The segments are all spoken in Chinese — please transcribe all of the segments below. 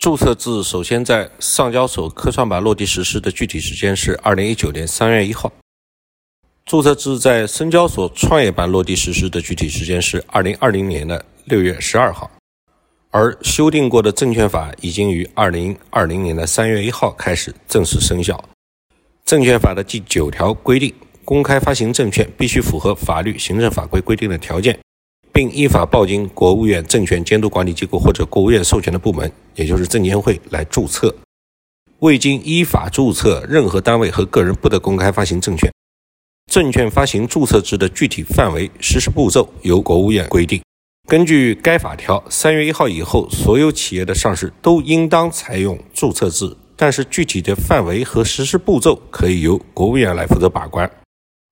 注册制首先在上交所科创板落地实施的具体时间是二零一九年三月一号。注册制在深交所创业板落地实施的具体时间是二零二零年的六月十二号。而修订过的证券法已经于二零二零年的三月一号开始正式生效。证券法的第九条规定，公开发行证券必须符合法律、行政法规规定的条件。并依法报经国务院证券监督管理机构或者国务院授权的部门，也就是证监会来注册。未经依法注册，任何单位和个人不得公开发行证券。证券发行注册制的具体范围、实施步骤由国务院规定。根据该法条，三月一号以后，所有企业的上市都应当采用注册制，但是具体的范围和实施步骤可以由国务院来负责把关。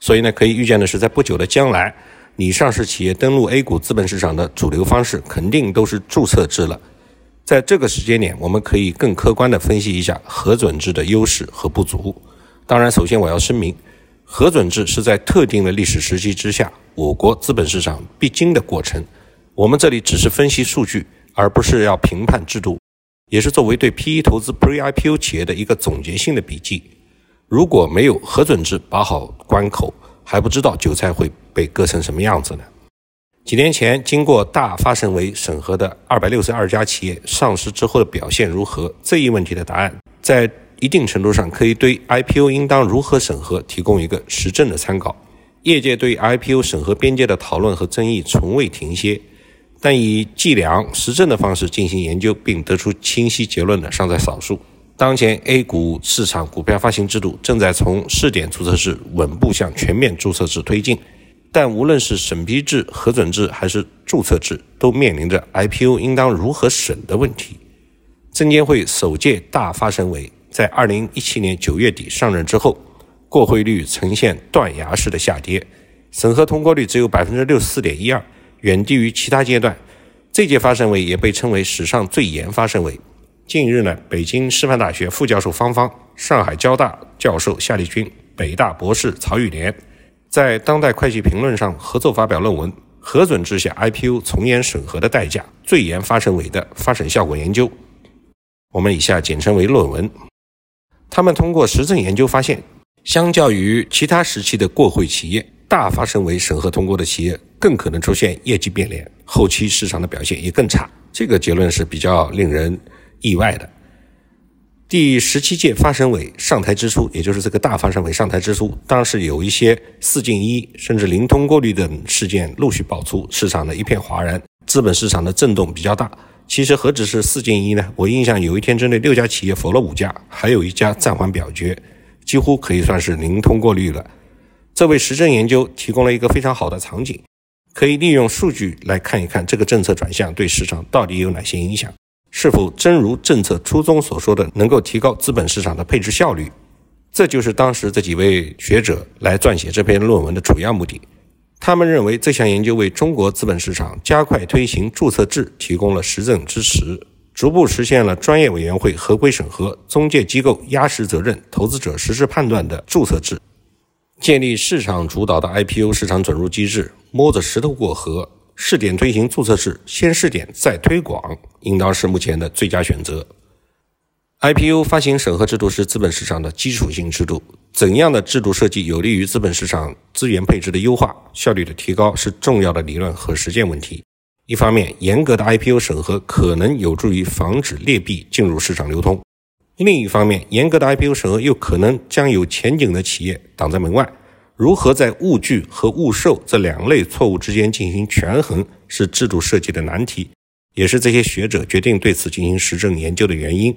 所以呢，可以预见的是，在不久的将来。你上市企业登陆 A 股资本市场的主流方式肯定都是注册制了。在这个时间点，我们可以更客观地分析一下核准制的优势和不足。当然，首先我要声明，核准制是在特定的历史时期之下，我国资本市场必经的过程。我们这里只是分析数据，而不是要评判制度，也是作为对 PE 投资 Pre-IPO 企业的一个总结性的笔记。如果没有核准制把好关口，还不知道韭菜会被割成什么样子呢？几年前经过大发审委审核的二百六十二家企业上市之后的表现如何？这一问题的答案，在一定程度上可以对 IPO 应当如何审核提供一个实证的参考。业界对 IPO 审核边界的讨论和争议从未停歇，但以计量实证的方式进行研究并得出清晰结论的尚在少数。当前 A 股市场股票发行制度正在从试点注册制稳步向全面注册制推进，但无论是审批制、核准制还是注册制，都面临着 IPO 应当如何审的问题。证监会首届大发审委在2017年9月底上任之后，过会率呈现断崖式的下跌，审核通过率只有64.12%，远低于其他阶段。这届发审委也被称为史上最严发审委。近日呢，北京师范大学副教授方方、上海交大教授夏立军、北大博士曹玉莲在《当代会计评论》上合作发表论文《核准制下 IPO 从严审核的代价：最严发审委的发审效果研究》，我们以下简称为论文。他们通过实证研究发现，相较于其他时期的过会企业，大发审委审核通过的企业更可能出现业绩变脸，后期市场的表现也更差。这个结论是比较令人。意外的，第十七届发审委上台之初，也就是这个大发审委上台之初，当时有一些四进一甚至零通过率等事件陆续爆出，市场的一片哗然，资本市场的震动比较大。其实何止是四进一呢？我印象有一天针对六家企业否了五家，还有一家暂缓表决，几乎可以算是零通过率了。这为实证研究提供了一个非常好的场景，可以利用数据来看一看这个政策转向对市场到底有哪些影响。是否真如政策初衷所说的，能够提高资本市场的配置效率？这就是当时这几位学者来撰写这篇论文的主要目的。他们认为这项研究为中国资本市场加快推行注册制提供了实证支持，逐步实现了专业委员会合规审核、中介机构压实责任、投资者实质判断的注册制，建立市场主导的 IPO 市场准入机制，摸着石头过河。试点推行注册制，先试点再推广，应当是目前的最佳选择。IPO 发行审核制度是资本市场的基础性制度，怎样的制度设计有利于资本市场资源配置的优化、效率的提高，是重要的理论和实践问题。一方面，严格的 IPO 审核可能有助于防止劣币进入市场流通；另一方面，严格的 IPO 审核又可能将有前景的企业挡在门外。如何在误拒和误受这两类错误之间进行权衡，是制度设计的难题，也是这些学者决定对此进行实证研究的原因。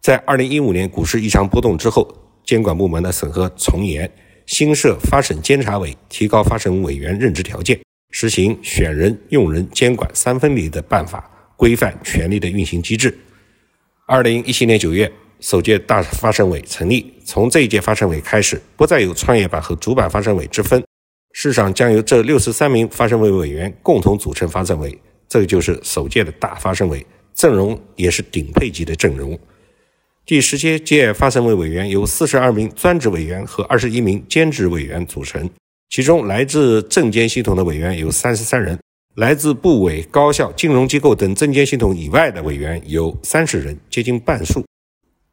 在二零一五年股市异常波动之后，监管部门的审核从严，新设发审监察委，提高发审委员任职条件，实行选人、用人、监管三分离的办法，规范权力的运行机制。二零一七年九月。首届大发审委成立，从这一届发审委开始，不再有创业板和主板发审委之分，市场将由这六十三名发审委委员共同组成发审委，这个就是首届的大发审委阵容，也是顶配级的阵容。第十七届发审委委员由四十二名专职委员和二十一名兼职委员组成，其中来自证监系统的委员有三十三人，来自部委、高校、金融机构等证监系统以外的委员有三十人，接近半数。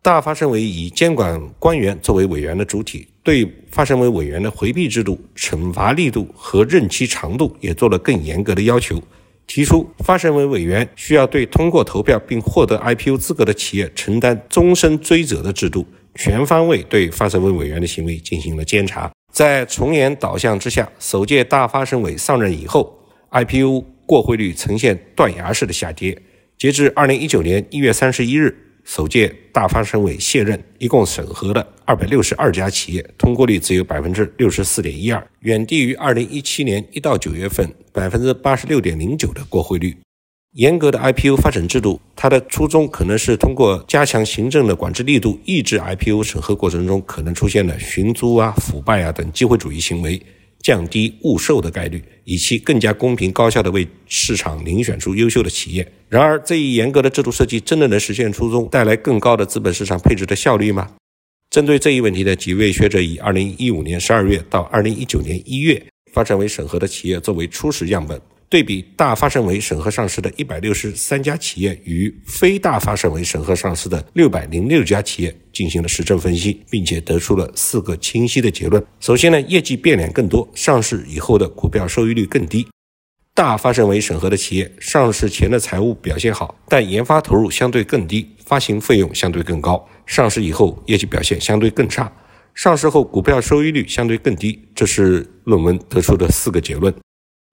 大发生委以监管官员作为委员的主体，对发生委委员的回避制度、惩罚力度和任期长度也做了更严格的要求，提出发生委委员需要对通过投票并获得 IPO 资格的企业承担终身追责的制度，全方位对发生委委员的行为进行了监察。在从严导向之下，首届大发生委上任以后。IPO 过会率呈现断崖式的下跌。截至二零一九年一月三十一日，首届大发审委卸任，一共审核了二百六十二家企业，通过率只有百分之六十四点一二，远低于二零一七年一到九月份百分之八十六点零九的过会率。严格的 IPO 发审制度，它的初衷可能是通过加强行政的管制力度，抑制 IPO 审核过程中可能出现的寻租啊、腐败啊等机会主义行为。降低误售的概率，以期更加公平高效地为市场遴选出优秀的企业。然而，这一严格的制度设计真的能实现初衷，带来更高的资本市场配置的效率吗？针对这一问题的几位学者以2015年12月到2019年1月发展为审核的企业作为初始样本。对比大发生委审核上市的一百六十三家企业与非大发生委审核上市的六百零六家企业进行了实证分析，并且得出了四个清晰的结论。首先呢，业绩变脸更多，上市以后的股票收益率更低。大发生委审核的企业上市前的财务表现好，但研发投入相对更低，发行费用相对更高；上市以后业绩表现相对更差，上市后股票收益率相对更低。这是论文得出的四个结论。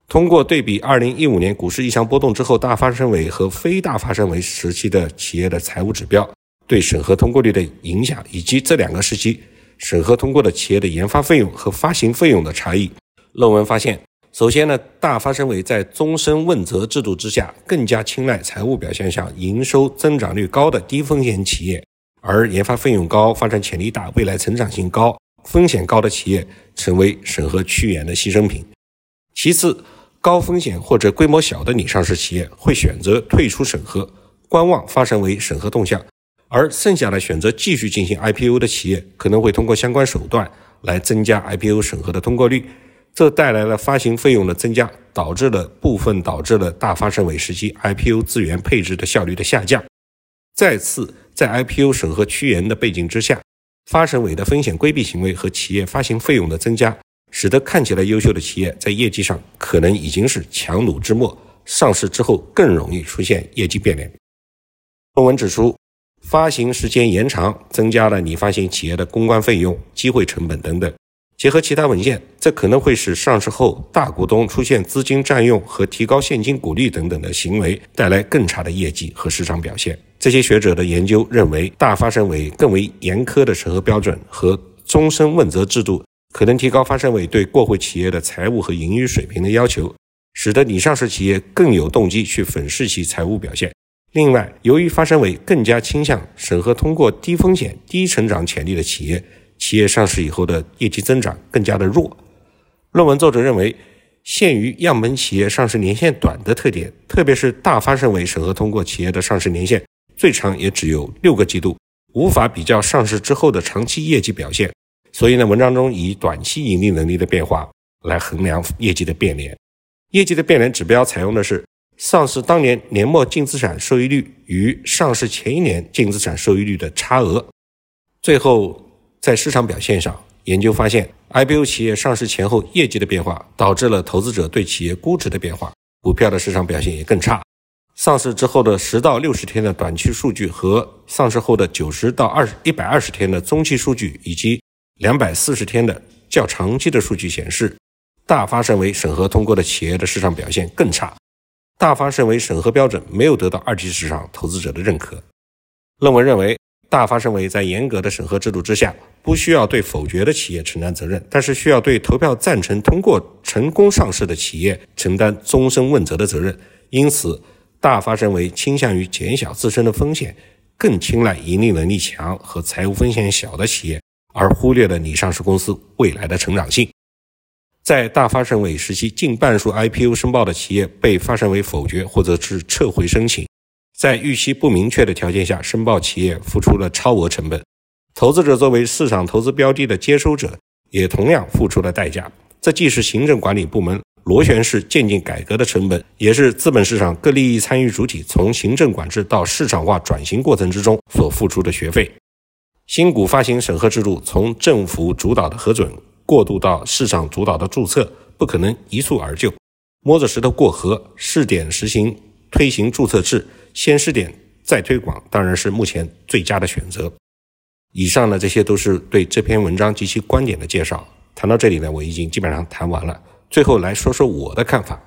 通过对比2015年股市异常波动之后大发生为和非大发生为时期的企业的财务指标对审核通过率的影响，以及这两个时期审核通过的企业的研发费用和发行费用的差异，论文发现，首先呢，大发生为在终身问责制度之下，更加青睐财务表现上营收增长率高的低风险企业，而研发费用高、发展潜力大、未来成长性高、风险高的企业成为审核趋严的牺牲品。其次，高风险或者规模小的拟上市企业会选择退出审核，观望发生为审核动向，而剩下的选择继续进行 IPO 的企业，可能会通过相关手段来增加 IPO 审核的通过率，这带来了发行费用的增加，导致了部分导致了大发生委时期 IPO 资源配置的效率的下降。再次，在 IPO 审核趋严的背景之下，发审委的风险规避行为和企业发行费用的增加。使得看起来优秀的企业在业绩上可能已经是强弩之末，上市之后更容易出现业绩变脸。论文指出，发行时间延长增加了拟发行企业的公关费用、机会成本等等。结合其他文献，这可能会使上市后大股东出现资金占用和提高现金股利等等的行为，带来更差的业绩和市场表现。这些学者的研究认为，大发生委更为严苛的审核标准和终身问责制度。可能提高发审委对过会企业的财务和盈余水平的要求，使得拟上市企业更有动机去粉饰其财务表现。另外，由于发审委更加倾向审核通过低风险、低成长潜力的企业，企业上市以后的业绩增长更加的弱。论文作者认为，限于样本企业上市年限短的特点，特别是大发审委审核通过企业的上市年限最长也只有六个季度，无法比较上市之后的长期业绩表现。所以呢，文章中以短期盈利能力的变化来衡量业绩的变脸。业绩的变脸指标采用的是上市当年年末净资产收益率与上市前一年净资产收益率的差额。最后，在市场表现上，研究发现，IPO 企业上市前后业绩的变化导致了投资者对企业估值的变化，股票的市场表现也更差。上市之后的十到六十天的短期数据和上市后的九十到二一百二十天的中期数据以及两百四十天的较长期的数据显示，大发审委审核通过的企业的市场表现更差。大发审委审核标准没有得到二级市场投资者的认可。论文认为，大发生委在严格的审核制度之下，不需要对否决的企业承担责任，但是需要对投票赞成通过成功上市的企业承担终身问责的责任。因此，大发生委倾向于减小自身的风险，更青睐盈利能力强和财务风险小的企业。而忽略了拟上市公司未来的成长性。在大发审委时期，近半数 IPO 申报的企业被发审委否决或者是撤回申请。在预期不明确的条件下，申报企业付出了超额成本，投资者作为市场投资标的的接收者，也同样付出了代价。这既是行政管理部门螺旋式渐进改革的成本，也是资本市场各利益参与主体从行政管制到市场化转型过程之中所付出的学费。新股发行审核制度从政府主导的核准过渡到市场主导的注册，不可能一蹴而就。摸着石头过河，试点实行推行注册制，先试点再推广，当然是目前最佳的选择。以上呢，这些都是对这篇文章及其观点的介绍。谈到这里呢，我已经基本上谈完了。最后来说说我的看法。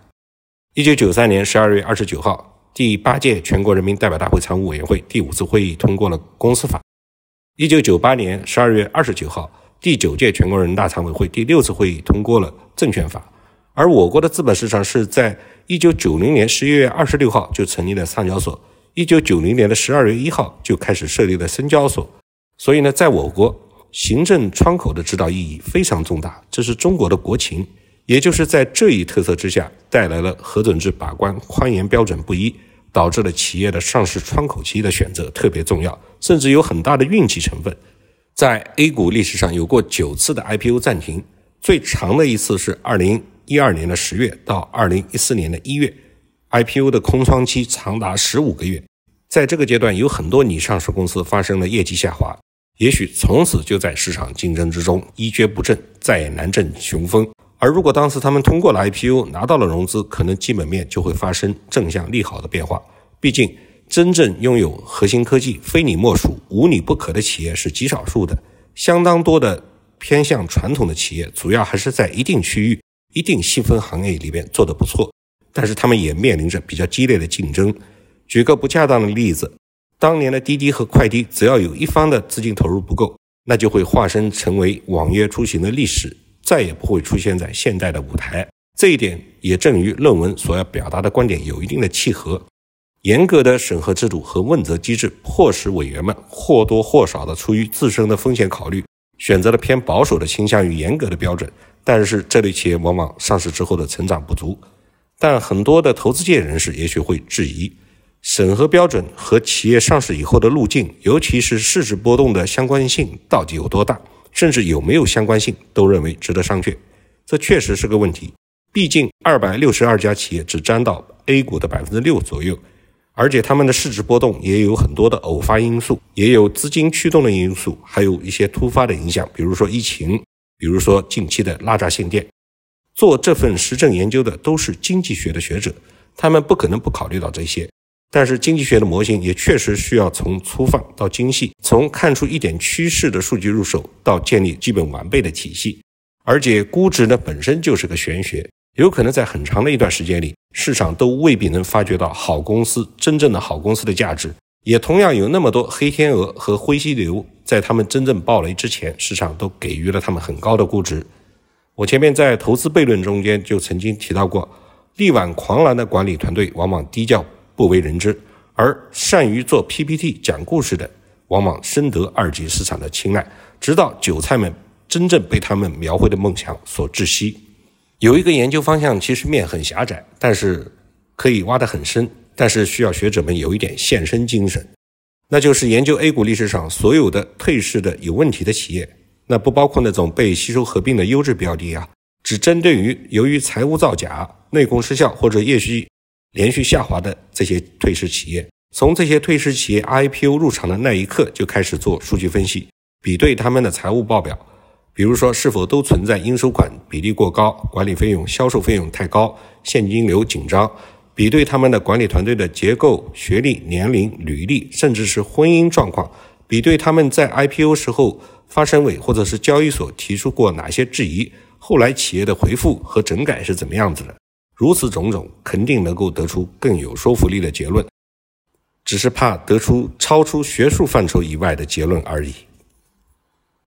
一九九三年十二月二十九号，第八届全国人民代表大会常务委员会第五次会议通过了公司法。一九九八年十二月二十九号，第九届全国人大常委会第六次会议通过了证券法。而我国的资本市场是在一九九零年十一月二十六号就成立了上交所，一九九零年的十二月一号就开始设立了深交所，所以呢，在我国行政窗口的指导意义非常重大，这是中国的国情。也就是在这一特色之下，带来了核准制把关宽严标准不一，导致了企业的上市窗口期的选择特别重要，甚至有很大的运气成分。在 A 股历史上有过九次的 IPO 暂停，最长的一次是二零。一二年的十月到二零一四年的一月，IPO 的空窗期长达十五个月。在这个阶段，有很多拟上市公司发生了业绩下滑，也许从此就在市场竞争之中一蹶不振，再也难振雄风。而如果当时他们通过了 IPO，拿到了融资，可能基本面就会发生正向利好的变化。毕竟，真正拥有核心科技、非你莫属、无你不可的企业是极少数的，相当多的偏向传统的企业，主要还是在一定区域。一定细分行业里边做得不错，但是他们也面临着比较激烈的竞争。举个不恰当的例子，当年的滴滴和快滴，只要有一方的资金投入不够，那就会化身成为网约出行的历史，再也不会出现在现代的舞台。这一点也正与论文所要表达的观点有一定的契合。严格的审核制度和问责机制，迫使委员们或多或少的出于自身的风险考虑，选择了偏保守的倾向于严格的标准。但是这类企业往往上市之后的成长不足，但很多的投资界人士也许会质疑，审核标准和企业上市以后的路径，尤其是市值波动的相关性到底有多大，甚至有没有相关性，都认为值得商榷。这确实是个问题，毕竟二百六十二家企业只占到 A 股的百分之六左右，而且他们的市值波动也有很多的偶发因素，也有资金驱动的因素，还有一些突发的影响，比如说疫情。比如说近期的拉闸限电，做这份实证研究的都是经济学的学者，他们不可能不考虑到这些。但是经济学的模型也确实需要从粗放到精细，从看出一点趋势的数据入手，到建立基本完备的体系。而且估值呢本身就是个玄学，有可能在很长的一段时间里，市场都未必能发掘到好公司真正的好公司的价值。也同样有那么多黑天鹅和灰犀牛，在他们真正暴雷之前，市场都给予了他们很高的估值。我前面在投资悖论中间就曾经提到过，力挽狂澜的管理团队往往低调不为人知，而善于做 PPT 讲故事的，往往深得二级市场的青睐，直到韭菜们真正被他们描绘的梦想所窒息。有一个研究方向，其实面很狭窄，但是可以挖得很深。但是需要学者们有一点献身精神，那就是研究 A 股历史上所有的退市的有问题的企业，那不包括那种被吸收合并的优质标的啊，只针对于由于财务造假、内功失效或者业绩连续下滑的这些退市企业，从这些退市企业 IPO 入场的那一刻就开始做数据分析，比对他们的财务报表，比如说是否都存在应收款比例过高、管理费用、销售费用太高、现金流紧张。比对他们的管理团队的结构、学历、年龄、履历，甚至是婚姻状况；比对他们在 IPO 时候发审委或者是交易所提出过哪些质疑，后来企业的回复和整改是怎么样子的。如此种种，肯定能够得出更有说服力的结论，只是怕得出超出学术范畴以外的结论而已。